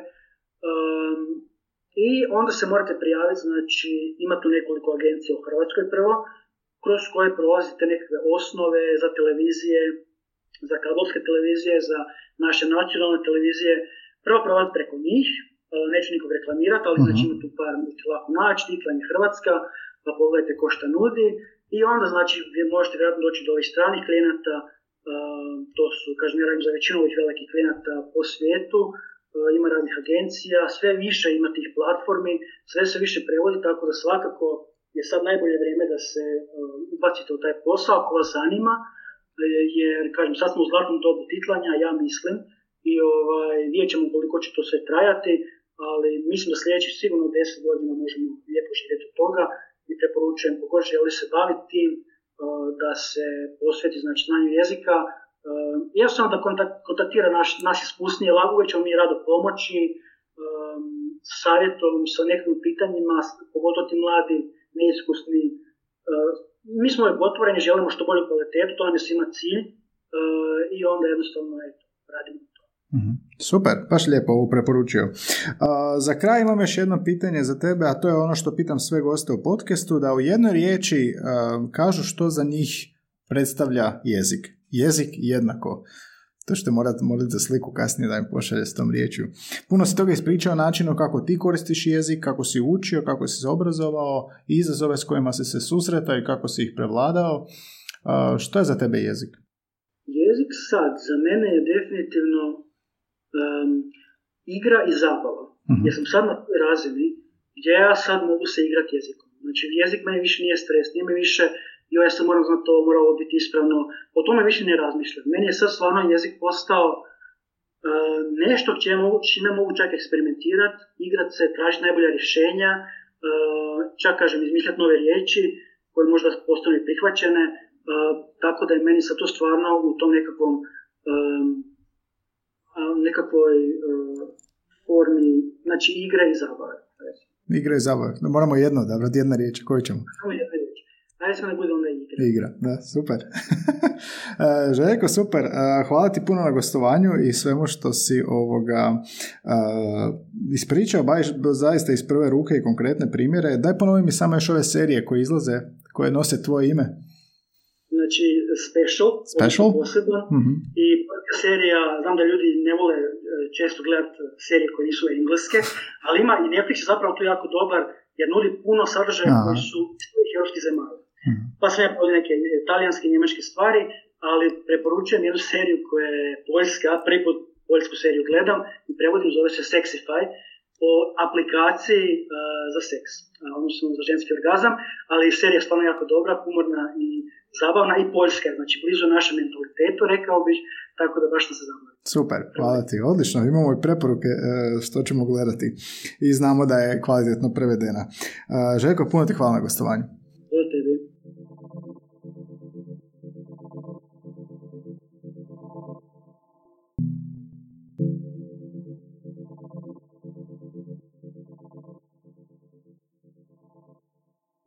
I onda se morate prijaviti, znači ima tu nekoliko agencija u Hrvatskoj prvo, kroz koje prolazite nekakve osnove za televizije, za kabelske televizije, za naše nacionalne televizije. Prvo prolazite preko njih, e, neću nikog reklamirati, ali znači mhm. ima tu par lako naći, titlanje Hrvatska, pa pogledajte ko šta nudi. I onda znači vi možete vjerojatno doći do ovih stranih klijenata, e, to su, kažem, ja za većinu ovih velikih klijenata po svijetu, e, ima raznih agencija, sve više ima tih platformi, sve se više prevodi, tako da svakako je sad najbolje vrijeme da se uh, ubacite u taj posao ako vas zanima, jer, kažem, sad smo u zlatnom dobu titlanja, ja mislim, i ovaj, vidjet ćemo koliko će to sve trajati, ali mislim da sljedećih sigurno 10 godina možemo lijepo živjeti od toga i preporučujem kogod želi se baviti tim, uh, da se posveti znači, znanju jezika, uh, jednostavno da kontaktira naš, naš iskusnije, uvijek ćemo mi rado pomoći, um, savjetom, sa nekim pitanjima, pogotovo ti mladi, neiskusni. E, mi smo otvoreni, želimo što bolju kvalitetu, to nam je svima cilj e, i onda jednostavno eto, radimo to. Mhm. Super, baš lijepo ovo preporučio. Uh, za kraj imam još jedno pitanje za tebe, a to je ono što pitam sve goste u podcastu, da u jednoj riječi kažu što za njih predstavlja jezik. Jezik jednako. To ćete morati moliti za sliku kasnije da im pošalje s tom riječju. Puno si toga ispričao o načinu kako ti koristiš jezik, kako si učio, kako si se obrazovao, izazove s kojima si se susretao i kako si ih prevladao. što je za tebe jezik? Jezik sad za mene je definitivno um, igra i zabava. uh Ja sam sad na razini gdje ja sad mogu se igrati jezikom. Znači jezik meni više nije stres, nije mi više joj ja sam moram znati to, mora ovo biti ispravno, o tome više ne razmišljam. Meni je sad stvarno jezik postao uh, nešto čime mogu čak eksperimentirati, igrati se, tražiti najbolja rješenja, uh, čak kažem izmišljati nove riječi koje možda postane prihvaćene, uh, tako da je meni sad to stvarno u tom nekakvom um, nekakvoj formi, znači igre i zabave. Igre i zabave. Moramo jedno da, jedna riječ, koju ćemo? Samo jedna riječ. Se ne bude onda igra. Igra, da, super. E, Željko, super. E, hvala ti puno na gostovanju i svemu što si ovoga uh, ispričao, baš zaista iz prve ruke i konkretne primjere. Daj ponovi mi samo još ove serije koje izlaze, koje nose tvoje ime. Znači, special, special? posebno. Mhm. I serija, znam da ljudi ne vole često gledati serije koje nisu engleske, ali ima i Netflix je zapravo tu jako dobar jer nudi puno sadržaja koji su iz europskih zemalja. Mhm. Pa sam ja neke italijanske i njemačke stvari, ali preporučujem jednu seriju koja je poljska, prvi put poljsku seriju gledam i prevodim, zove se Sexify, o aplikaciji uh, za seks, uh, odnosno za ženski orgazam, ali serija je stvarno jako dobra, humorna i zabavna i poljska, znači blizu našem mentalitetu, rekao bih, tako da baš sam se zabavio. Super, hvala ti, odlično, imamo i preporuke uh, što ćemo gledati i znamo da je kvalitetno prevedena. Željko, puno ti hvala na gostovanju.